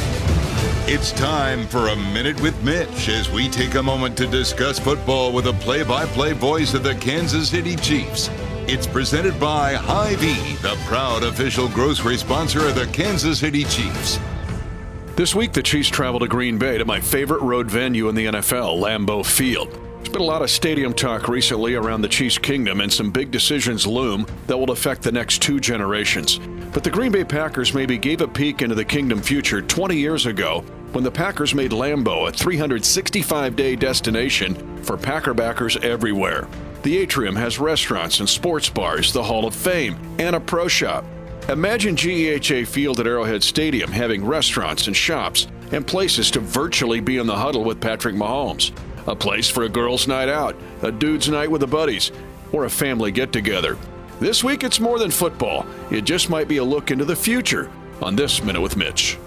It's time for a minute with Mitch as we take a moment to discuss football with a play by play voice of the Kansas City Chiefs. It's presented by Hy-Vee, the proud official grocery sponsor of the Kansas City Chiefs. This week, the Chiefs travel to Green Bay to my favorite road venue in the NFL, Lambeau Field. There's been a lot of stadium talk recently around the Chiefs' kingdom, and some big decisions loom that will affect the next two generations. But the Green Bay Packers maybe gave a peek into the kingdom future 20 years ago when the Packers made Lambeau a 365 day destination for Packer backers everywhere. The atrium has restaurants and sports bars, the Hall of Fame, and a pro shop. Imagine GEHA Field at Arrowhead Stadium having restaurants and shops and places to virtually be in the huddle with Patrick Mahomes. A place for a girls' night out, a dude's night with the buddies, or a family get together. This week it's more than football. It just might be a look into the future on This Minute with Mitch.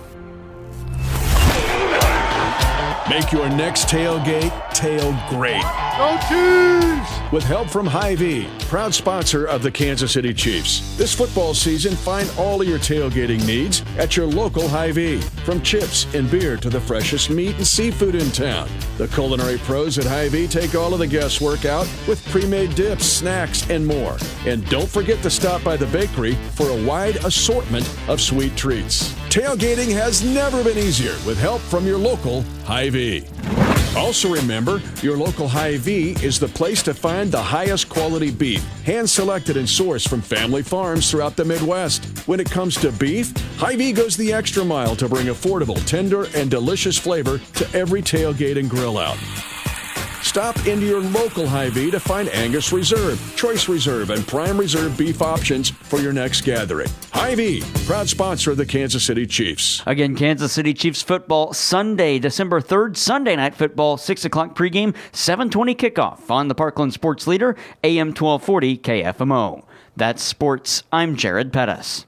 Make your next tailgate tail great. Go Chiefs! With help from Hy-Vee, proud sponsor of the Kansas City Chiefs. This football season, find all of your tailgating needs at your local Hy-Vee. From chips and beer to the freshest meat and seafood in town. The culinary pros at Hy-Vee take all of the guesswork out with pre-made dips, snacks, and more. And don't forget to stop by the bakery for a wide assortment of sweet treats. Tailgating has never been easier with help from your local Hy-Vee. Also remember, your local Hy-Vee is the place to find the highest quality beef, hand selected and sourced from family farms throughout the Midwest. When it comes to beef, Hy-Vee goes the extra mile to bring affordable, tender, and delicious flavor to every tailgate and grill out. Stop into your local Hy-Vee to find Angus Reserve, Choice Reserve, and Prime Reserve beef options for your next gathering. Hy-Vee, proud sponsor of the Kansas City Chiefs. Again, Kansas City Chiefs football Sunday, December 3rd, Sunday night football, 6 o'clock pregame, 720 kickoff on the Parkland Sports Leader, AM 1240 KFMO. That's sports. I'm Jared Pettis.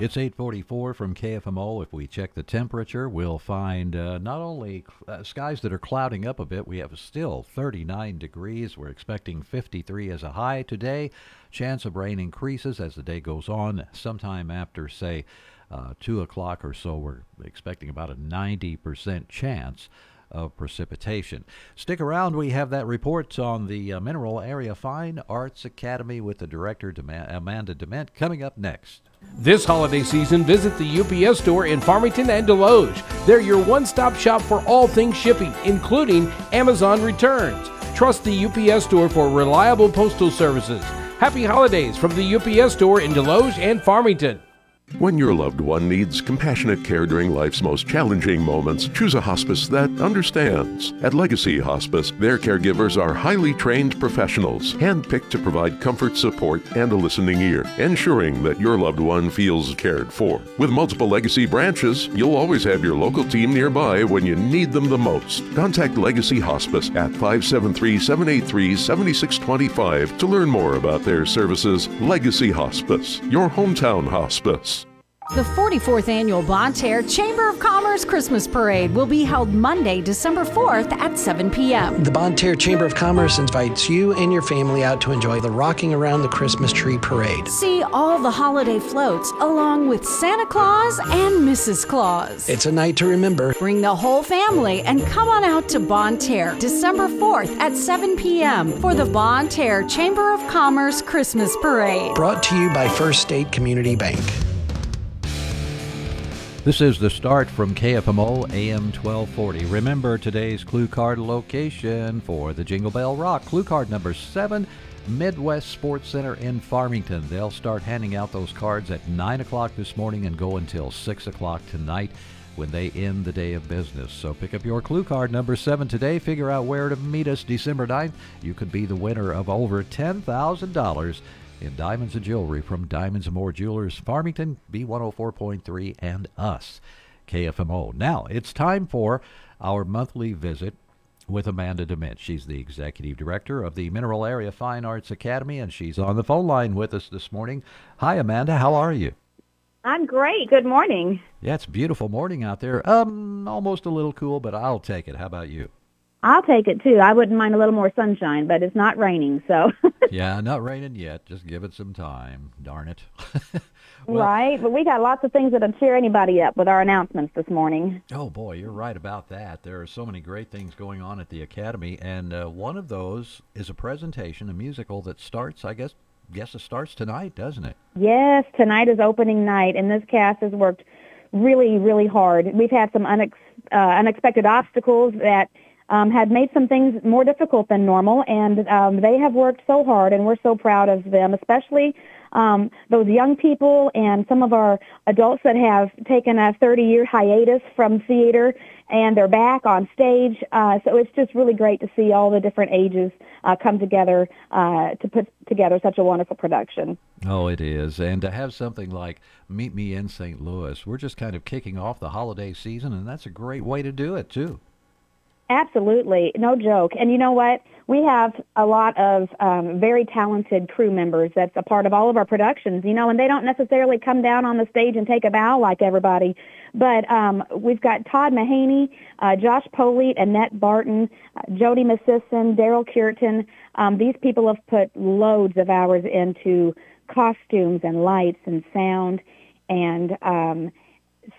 It's 844 from KFMO. If we check the temperature, we'll find uh, not only uh, skies that are clouding up a bit, we have still 39 degrees. We're expecting 53 as a high today. Chance of rain increases as the day goes on. Sometime after, say, uh, 2 o'clock or so, we're expecting about a 90% chance of precipitation. Stick around. We have that report on the uh, Mineral Area Fine Arts Academy with the director, Amanda Dement, coming up next. This holiday season, visit the UPS store in Farmington and Desloge. They're your one stop shop for all things shipping, including Amazon returns. Trust the UPS store for reliable postal services. Happy holidays from the UPS store in Desloge and Farmington. When your loved one needs compassionate care during life's most challenging moments, choose a hospice that understands. At Legacy Hospice, their caregivers are highly trained professionals, handpicked to provide comfort, support, and a listening ear, ensuring that your loved one feels cared for. With multiple Legacy branches, you'll always have your local team nearby when you need them the most. Contact Legacy Hospice at 573 783 7625 to learn more about their services. Legacy Hospice, your hometown hospice. The 44th Annual Bonne Terre Chamber of Commerce Christmas Parade will be held Monday, December 4th at 7 p.m. The Bonne Terre Chamber of Commerce invites you and your family out to enjoy the Rocking Around the Christmas Tree Parade. See all the holiday floats along with Santa Claus and Mrs. Claus. It's a night to remember. Bring the whole family and come on out to Bonne Terre December 4th at 7 p.m. for the Bonne Terre Chamber of Commerce Christmas Parade. Brought to you by First State Community Bank. This is the start from KFMO AM 1240. Remember today's clue card location for the Jingle Bell Rock. Clue card number seven, Midwest Sports Center in Farmington. They'll start handing out those cards at 9 o'clock this morning and go until 6 o'clock tonight when they end the day of business. So pick up your clue card number seven today. Figure out where to meet us December 9th. You could be the winner of over $10,000 in diamonds and jewelry from Diamonds and More Jewelers, Farmington, B104.3, and us, KFMO. Now, it's time for our monthly visit with Amanda Dement. She's the executive director of the Mineral Area Fine Arts Academy, and she's on the phone line with us this morning. Hi, Amanda. How are you? I'm great. Good morning. Yeah, it's a beautiful morning out there. Um, almost a little cool, but I'll take it. How about you? I'll take it too. I wouldn't mind a little more sunshine, but it's not raining, so. yeah, not raining yet. Just give it some time. Darn it. well, right, but we got lots of things that'll cheer anybody up with our announcements this morning. Oh boy, you're right about that. There are so many great things going on at the academy, and uh, one of those is a presentation, a musical that starts, I guess, guess it starts tonight, doesn't it? Yes, tonight is opening night, and this cast has worked really, really hard. We've had some unex- uh, unexpected obstacles that um, had made some things more difficult than normal, and um, they have worked so hard, and we're so proud of them, especially um, those young people and some of our adults that have taken a 30-year hiatus from theater, and they're back on stage. Uh, so it's just really great to see all the different ages uh, come together uh, to put together such a wonderful production. Oh, it is. And to have something like Meet Me in St. Louis, we're just kind of kicking off the holiday season, and that's a great way to do it, too. Absolutely, no joke. And you know what? We have a lot of um, very talented crew members that's a part of all of our productions, you know, and they don't necessarily come down on the stage and take a bow like everybody. But um, we've got Todd Mahaney, uh, Josh Polite, Annette Barton, uh, Jody Massison, Daryl Curtin. Um, these people have put loads of hours into costumes and lights and sound and um,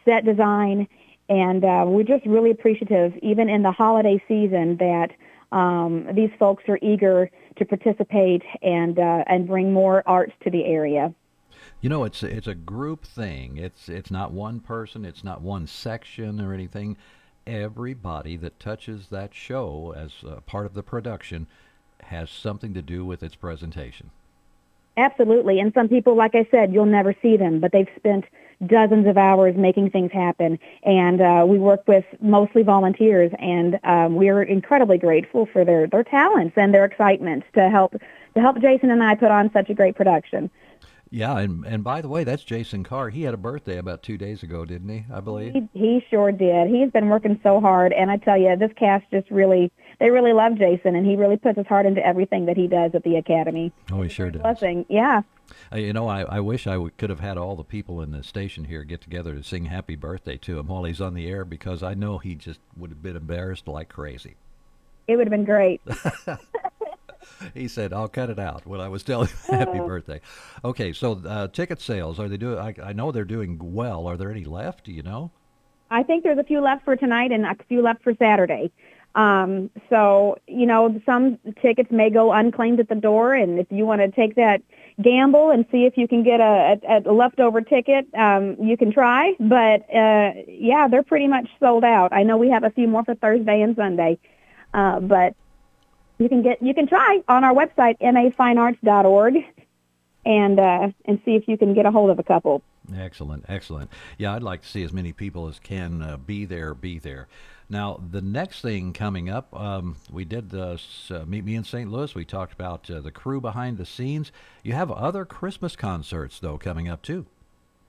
set design and uh, we're just really appreciative, even in the holiday season, that um, these folks are eager to participate and uh, and bring more arts to the area. You know, it's it's a group thing. It's it's not one person. It's not one section or anything. Everybody that touches that show as a part of the production has something to do with its presentation. Absolutely. And some people, like I said, you'll never see them, but they've spent dozens of hours making things happen. And uh, we work with mostly volunteers, and um, we are incredibly grateful for their, their talents and their excitement to help to help Jason and I put on such a great production. Yeah, and and by the way, that's Jason Carr. He had a birthday about two days ago, didn't he? I believe. He, he sure did. He's been working so hard, and I tell you, this cast just really they really love Jason, and he really puts his heart into everything that he does at the academy. Oh, he sure does. Blessing, yeah. Uh, you know, I, I wish I w- could have had all the people in the station here get together to sing happy birthday to him while he's on the air because I know he just would have been embarrassed like crazy. It would have been great. he said, "I'll cut it out." When I was telling him happy birthday. Okay, so uh, ticket sales are they doing? I, I know they're doing well. Are there any left? Do you know? I think there's a few left for tonight and a few left for Saturday. Um, so, you know, some tickets may go unclaimed at the door, and if you want to take that gamble and see if you can get a, a, a leftover ticket, um, you can try. But uh, yeah, they're pretty much sold out. I know we have a few more for Thursday and Sunday, uh, but you can get you can try on our website mafinearts.org and uh, and see if you can get a hold of a couple. Excellent, excellent. Yeah, I'd like to see as many people as can uh, be there, be there. Now, the next thing coming up, um, we did uh, Meet Me in St. Louis. We talked about uh, the crew behind the scenes. You have other Christmas concerts, though, coming up, too.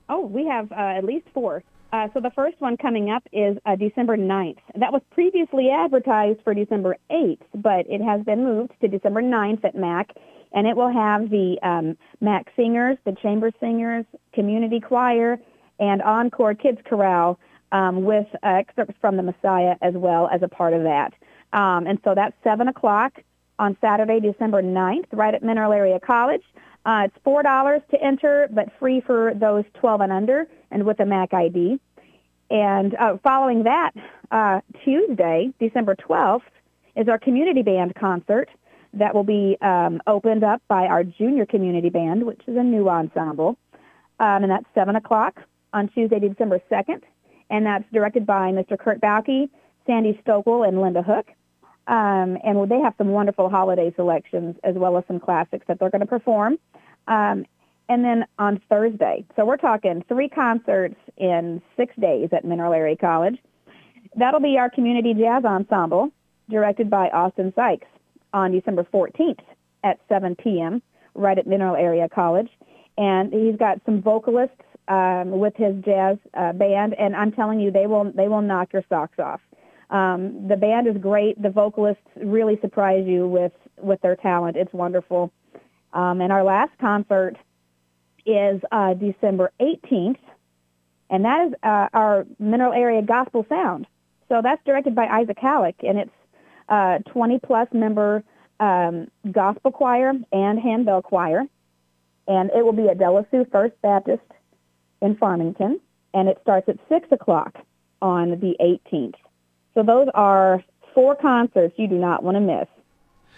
Oh, we have uh, at least four. Uh, so the first one coming up is uh, December 9th. That was previously advertised for December 8th, but it has been moved to December 9th at MAC, and it will have the um, MAC singers, the chamber singers, community choir, and encore kids chorale um, with excerpts from the Messiah as well as a part of that. Um, and so that's 7 o'clock on Saturday, December 9th, right at Mineral Area College. Uh, it's $4 to enter, but free for those 12 and under and with a MAC ID. And uh, following that, uh, Tuesday, December 12th, is our community band concert that will be um, opened up by our junior community band, which is a new ensemble. Um, and that's 7 o'clock on Tuesday, December 2nd and that's directed by Mr. Kurt Bauke, Sandy Stokely, and Linda Hook. Um, and they have some wonderful holiday selections as well as some classics that they're going to perform. Um, and then on Thursday, so we're talking three concerts in six days at Mineral Area College. That'll be our community jazz ensemble, directed by Austin Sykes, on December 14th at 7 p.m. right at Mineral Area College. And he's got some vocalists um, with his jazz uh, band, and I'm telling you, they will they will knock your socks off. Um, the band is great. The vocalists really surprise you with with their talent. It's wonderful. Um, and our last concert is uh, December 18th, and that is uh, our Mineral Area Gospel Sound. So that's directed by Isaac Halleck, and it's uh, 20 plus member um, gospel choir and handbell choir. And it will be at Sioux First Baptist in Farmington, and it starts at 6 o'clock on the 18th. So those are four concerts you do not want to miss.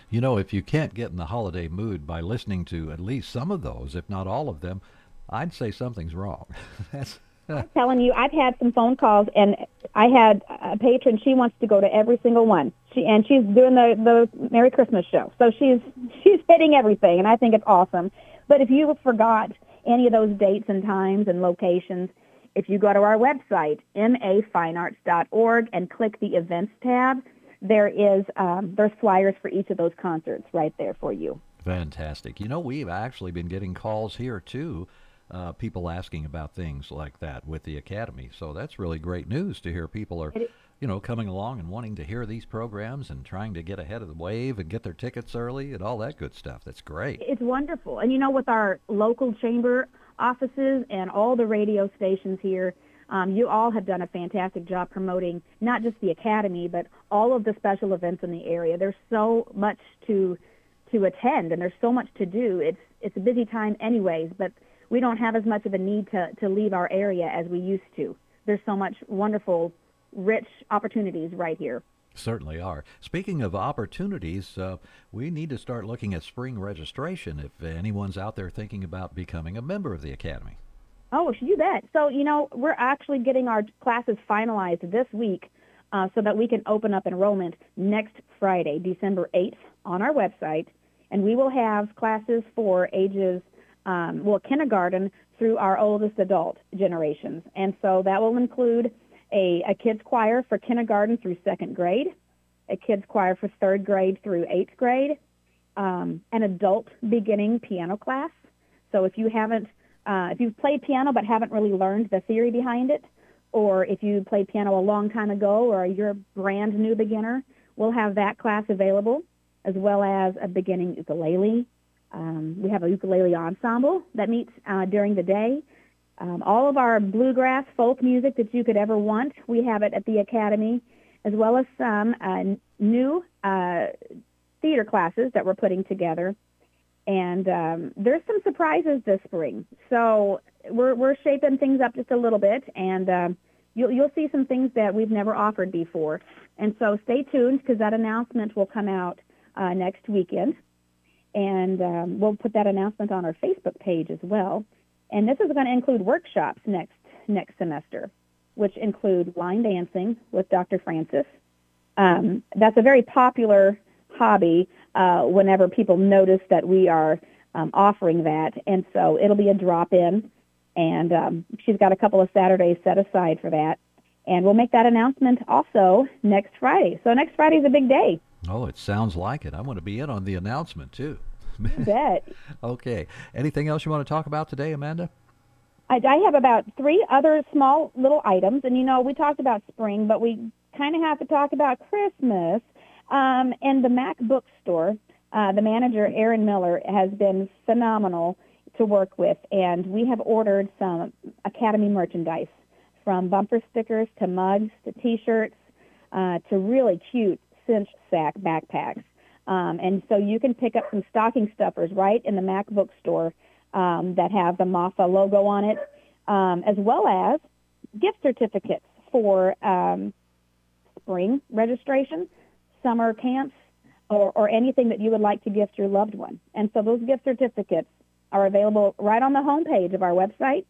You know, if you can't get in the holiday mood by listening to at least some of those, if not all of them, I'd say something's wrong. That's I'm telling you, I've had some phone calls, and I had a patron. She wants to go to every single one. She and she's doing the the Merry Christmas show, so she's she's hitting everything, and I think it's awesome. But if you forgot any of those dates and times and locations, if you go to our website, mafinearts.org, and click the events tab, there is um, there's flyers for each of those concerts right there for you. Fantastic. You know, we've actually been getting calls here too, uh, people asking about things like that with the academy. So that's really great news to hear people are you know, coming along and wanting to hear these programs and trying to get ahead of the wave and get their tickets early and all that good stuff. That's great. It's wonderful. And you know, with our local chamber offices and all the radio stations here, um, you all have done a fantastic job promoting not just the academy, but all of the special events in the area. There's so much to to attend, and there's so much to do. It's it's a busy time, anyways, but we don't have as much of a need to to leave our area as we used to. There's so much wonderful rich opportunities right here. Certainly are. Speaking of opportunities, uh, we need to start looking at spring registration if anyone's out there thinking about becoming a member of the Academy. Oh, you bet. So, you know, we're actually getting our classes finalized this week uh, so that we can open up enrollment next Friday, December 8th, on our website. And we will have classes for ages, um, well, kindergarten through our oldest adult generations. And so that will include a, a kids choir for kindergarten through second grade, a kids choir for third grade through eighth grade, um, an adult beginning piano class. So if you haven't, uh, if you've played piano but haven't really learned the theory behind it, or if you played piano a long time ago or you're a brand new beginner, we'll have that class available, as well as a beginning ukulele. Um, we have a ukulele ensemble that meets uh, during the day. Um, all of our bluegrass folk music that you could ever want, we have it at the Academy, as well as some uh, new uh, theater classes that we're putting together. And um, there's some surprises this spring. So we're, we're shaping things up just a little bit, and um, you'll, you'll see some things that we've never offered before. And so stay tuned because that announcement will come out uh, next weekend. And um, we'll put that announcement on our Facebook page as well. And this is going to include workshops next next semester, which include line dancing with Dr. Francis. Um, that's a very popular hobby uh, whenever people notice that we are um, offering that, and so it'll be a drop in. And um, she's got a couple of Saturdays set aside for that, and we'll make that announcement also next Friday. So next Friday is a big day. Oh, it sounds like it. I want to be in on the announcement too. You bet. okay. Anything else you want to talk about today, Amanda? I, I have about three other small little items, and you know we talked about spring, but we kind of have to talk about Christmas. Um, and the Mac bookstore, uh, the manager Aaron Miller has been phenomenal to work with, and we have ordered some Academy merchandise, from bumper stickers to mugs to T-shirts uh, to really cute cinch sack backpacks. Um, and so you can pick up some stocking stuffers right in the MAC bookstore um, that have the MAFA logo on it, um, as well as gift certificates for um, spring registration, summer camps, or, or anything that you would like to gift your loved one. And so those gift certificates are available right on the homepage of our website.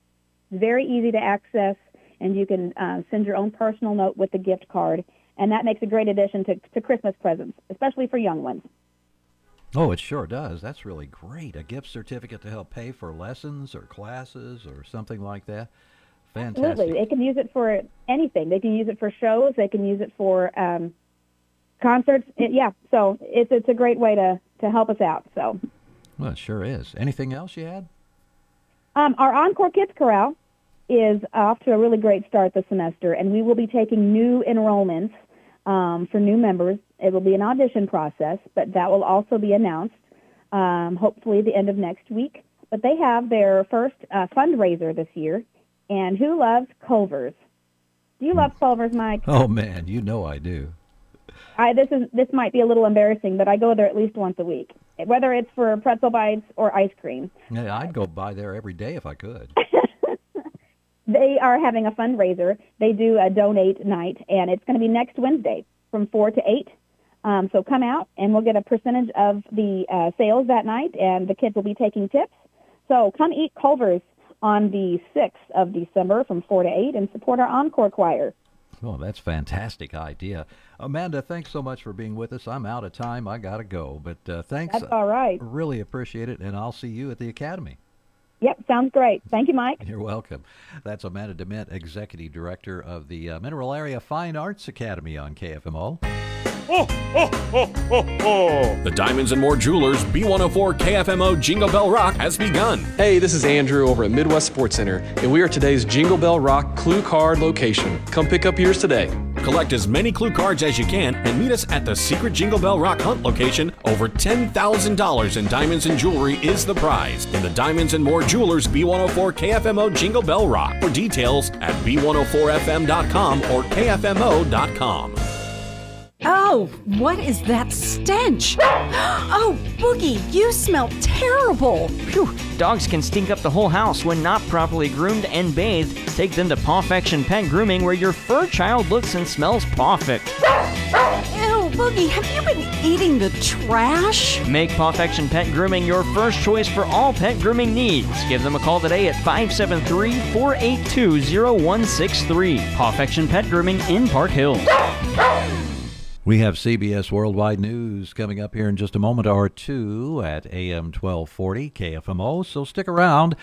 Very easy to access, and you can uh, send your own personal note with the gift card and that makes a great addition to, to Christmas presents, especially for young ones. Oh, it sure does. That's really great. A gift certificate to help pay for lessons or classes or something like that. Fantastic. Absolutely. They can use it for anything. They can use it for shows. They can use it for um, concerts. It, yeah, so it's it's a great way to, to help us out. So. Well, it sure is. Anything else you had? Um, our Encore Kids Chorale is off to a really great start this semester, and we will be taking new enrollments um, for new members. It will be an audition process, but that will also be announced um, hopefully the end of next week. But they have their first uh, fundraiser this year, and who loves Culver's? Do you love Culver's, Mike? Oh man, you know I do. I, this is this might be a little embarrassing, but I go there at least once a week, whether it's for pretzel bites or ice cream. Yeah, I'd go by there every day if I could. they are having a fundraiser. They do a donate night, and it's going to be next Wednesday from 4 to 8. Um, so come out, and we'll get a percentage of the uh, sales that night, and the kids will be taking tips. So come eat Culver's on the 6th of December from 4 to 8 and support our Encore Choir. Oh, that's fantastic idea. Amanda, thanks so much for being with us. I'm out of time. I got to go. But uh, thanks. That's all right. Really appreciate it, and I'll see you at the Academy. Yep, sounds great. Thank you, Mike. You're welcome. That's Amanda Dement, Executive Director of the uh, Mineral Area Fine Arts Academy on KFMO. The Diamonds and More Jewelers B104 KFMO Jingle Bell Rock has begun. Hey, this is Andrew over at Midwest Sports Center, and we are today's Jingle Bell Rock Clue Card location. Come pick up yours today. Collect as many clue cards as you can and meet us at the secret Jingle Bell Rock Hunt location. Over $10,000 in diamonds and jewelry is the prize in the Diamonds and More Jewelers B104 KFMO Jingle Bell Rock. For details at b104fm.com or kfmo.com. Oh, what is that stench? Oh, Boogie, you smell terrible. Phew, dogs can stink up the whole house when not properly groomed and bathed. Take them to Pawfection Pet Grooming where your fur child looks and smells pawfect. Ew, Boogie, have you been eating the trash? Make Pawfection Pet Grooming your first choice for all pet grooming needs. Give them a call today at 573 482 0163. Pawfection Pet Grooming in Park Hills. We have CBS Worldwide News coming up here in just a moment or two at AM 1240 KFMO. So stick around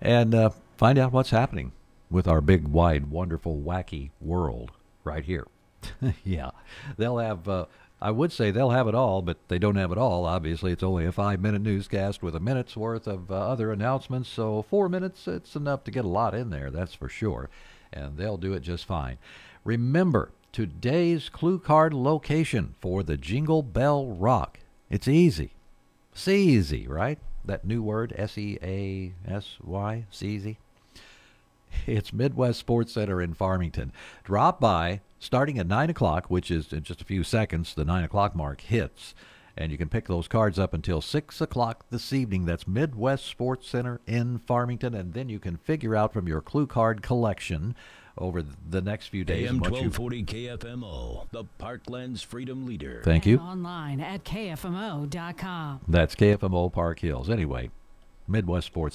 and uh, find out what's happening with our big, wide, wonderful, wacky world right here. yeah, they'll have. Uh, I would say they'll have it all, but they don't have it all. Obviously, it's only a five-minute newscast with a minute's worth of uh, other announcements. So four minutes, it's enough to get a lot in there. That's for sure, and they'll do it just fine. Remember today's clue card location for the Jingle Bell Rock. It's easy. Seasy, right? That new word, S E A S Y, Seasy. It's Midwest Sports Center in Farmington. Drop by starting at 9 o'clock, which is in just a few seconds, the 9 o'clock mark hits. And you can pick those cards up until 6 o'clock this evening. That's Midwest Sports Center in Farmington. And then you can figure out from your clue card collection over the next few days. AM 1240 KFMO, the Parklands Freedom Leader. Thank you. Online at kfmo.com. That's KFMO Park Hills. Anyway, Midwest Sports